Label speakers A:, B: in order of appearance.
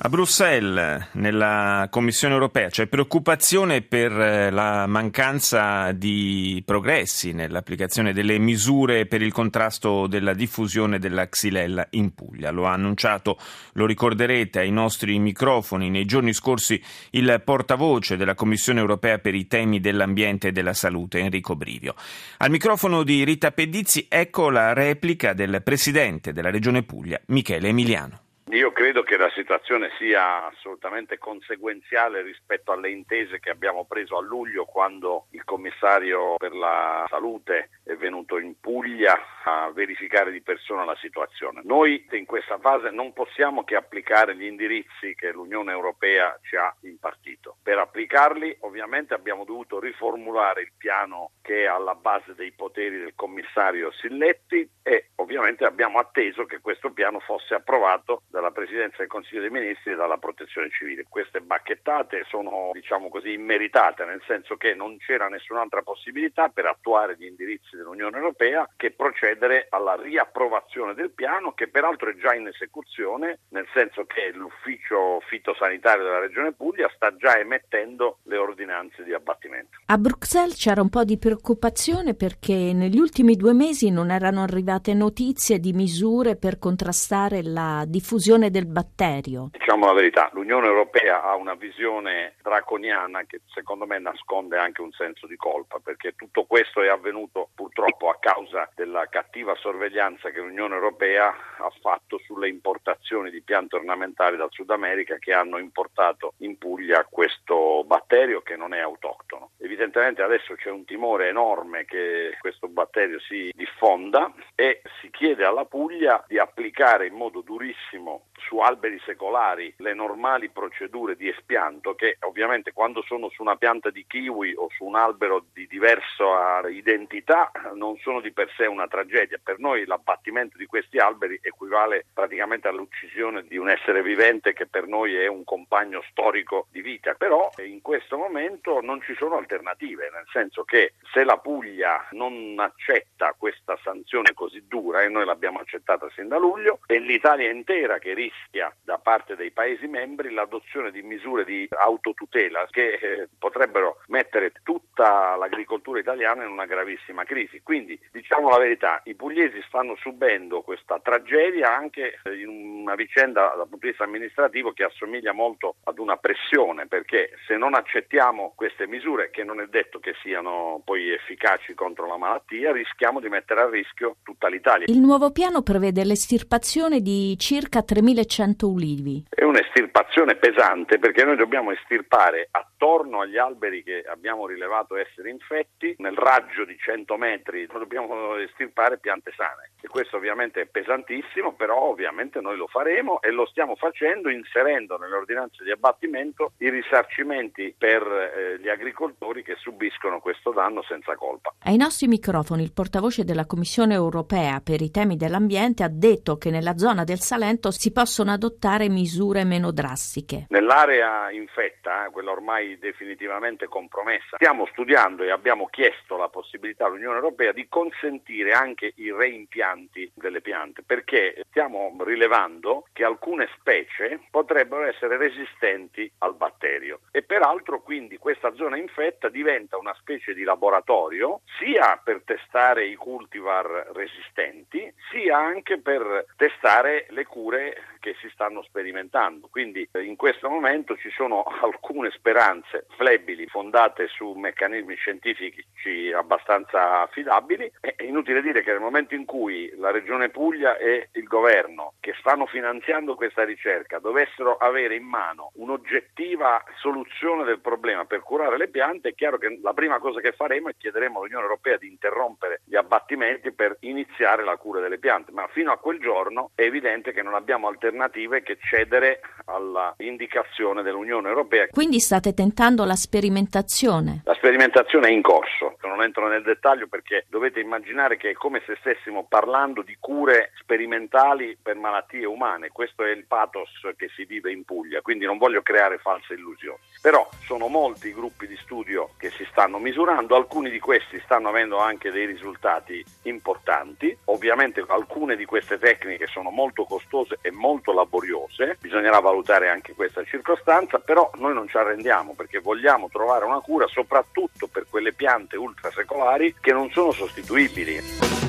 A: A Bruxelles, nella Commissione europea, c'è preoccupazione per eh, la mancanza di progressi nell'applicazione delle misure per il contrasto della diffusione della xylella in Puglia. Lo ha annunciato, lo ricorderete, ai nostri microfoni nei giorni scorsi il portavoce della Commissione europea per i temi dell'ambiente e della salute, Enrico Brivio. Al microfono di Rita Pedizzi, ecco la replica del presidente della Regione Puglia, Michele Emiliano.
B: Io credo che la situazione sia assolutamente conseguenziale rispetto alle intese che abbiamo preso a luglio quando il commissario per la salute è venuto in Puglia a verificare di persona la situazione. Noi in questa fase non possiamo che applicare gli indirizzi che l'Unione Europea ci ha impartito. Per applicarli ovviamente abbiamo dovuto riformulare il piano che è alla base dei poteri del commissario Silletti e ovviamente abbiamo atteso che questo piano fosse approvato dalla Presidenza del Consiglio dei Ministri e dalla Protezione Civile. Queste bacchettate sono, diciamo così, immeritate, nel senso che non c'era nessun'altra possibilità per attuare gli indirizzi dell'Unione Europea che procedere alla riapprovazione del piano, che peraltro è già in esecuzione, nel senso che l'ufficio fitosanitario della Regione Puglia sta già emettendo le ordinanze di abbattimento.
C: A Bruxelles c'era un po' di preoccupazione perché negli ultimi due mesi non erano arrivate notizie di misure per contrastare la diffusione diffusione del batterio?
B: Diciamo la verità, l'Unione Europea ha una visione draconiana che secondo me nasconde anche un senso di colpa, perché tutto questo è avvenuto purtroppo a causa della cattiva sorveglianza che l'Unione Europea ha fatto sulle importazioni di piante ornamentali dal Sud America che hanno importato in Puglia questo batterio che non è autoctono. Evidentemente adesso c'è un timore enorme che questo batterio si diffonda e si chiede alla Puglia di applicare in modo durissimo su alberi secolari le normali procedure di espianto che ovviamente quando sono su una pianta di kiwi o su un albero di diversa identità non sono di per sé una tragedia. Per noi l'abbattimento di questi alberi equivale praticamente all'uccisione di un essere vivente che per noi è un compagno storico di vita. Però in questo momento non ci sono alternative, nel senso che se la Puglia non accetta questa sanzione così dura e noi l'abbiamo accettata sin da luglio e l'Italia intera che che rischia da parte dei Paesi membri l'adozione di misure di autotutela che eh, potrebbero mettere tutta l'agricoltura italiana in una gravissima crisi. Quindi diciamo la verità, i pugliesi stanno subendo questa tragedia anche eh, in una vicenda dal punto di vista amministrativo che assomiglia molto ad una pressione perché se non accettiamo queste misure che non è detto che siano poi efficaci contro la malattia rischiamo di mettere a rischio tutta l'Italia.
C: Il nuovo piano prevede l'estirpazione di circa 3 3100 ulivi.
B: È un'estirpazione pesante perché noi dobbiamo estirpare attorno agli alberi che abbiamo rilevato essere infetti, nel raggio di 100 metri dobbiamo estirpare piante sane. E questo ovviamente è pesantissimo, però ovviamente noi lo faremo e lo stiamo facendo inserendo nelle ordinanze di abbattimento i risarcimenti per eh, gli agricoltori che subiscono questo danno senza colpa.
C: Ai nostri microfoni il portavoce della Commissione europea per i temi dell'ambiente ha detto che nella zona del Salento si possono adottare misure meno drastiche.
B: Nell'area infetta, eh, quella ormai definitivamente compromessa, stiamo studiando e abbiamo chiesto la possibilità all'Unione Europea di consentire anche i reimpianti delle piante, perché stiamo rilevando che alcune specie potrebbero essere resistenti al batterio e peraltro quindi questa zona infetta diventa una specie di laboratorio sia per testare i cultivar resistenti, sia anche per testare le cure che si stanno sperimentando. Quindi eh, in questo momento ci sono alcune speranze flebili fondate su meccanismi scientifici abbastanza affidabili. È inutile dire che nel momento in cui la Regione Puglia e il governo che stanno finanziando questa ricerca dovessero avere in mano un'oggettiva soluzione del problema per curare le piante, è chiaro che la prima cosa che faremo è chiederemo all'Unione Europea di interrompere gli abbattimenti per iniziare la cura delle piante, ma fino a quel giorno è evidente che non abbiamo alternative che cedere alla indicazione dell'Unione Europea.
C: Quindi state tentando la sperimentazione?
B: La sperimentazione è in corso, non entro nel dettaglio perché dovete immaginare che è come se stessimo parlando di cure sperimentali per malattie umane, questo è il pathos che si vive in Puglia, quindi non voglio creare false illusioni. Però sono molti i gruppi di studio che si stanno misurando, alcuni di questi stanno avendo anche dei risultati importanti, ovviamente alcune di queste tecniche sono molto costose e molto laboriose, bisognerà valutare anche questa circostanza, però noi non ci arrendiamo perché vogliamo trovare una cura soprattutto per quelle piante ultrasecolari che non sono sostituibili.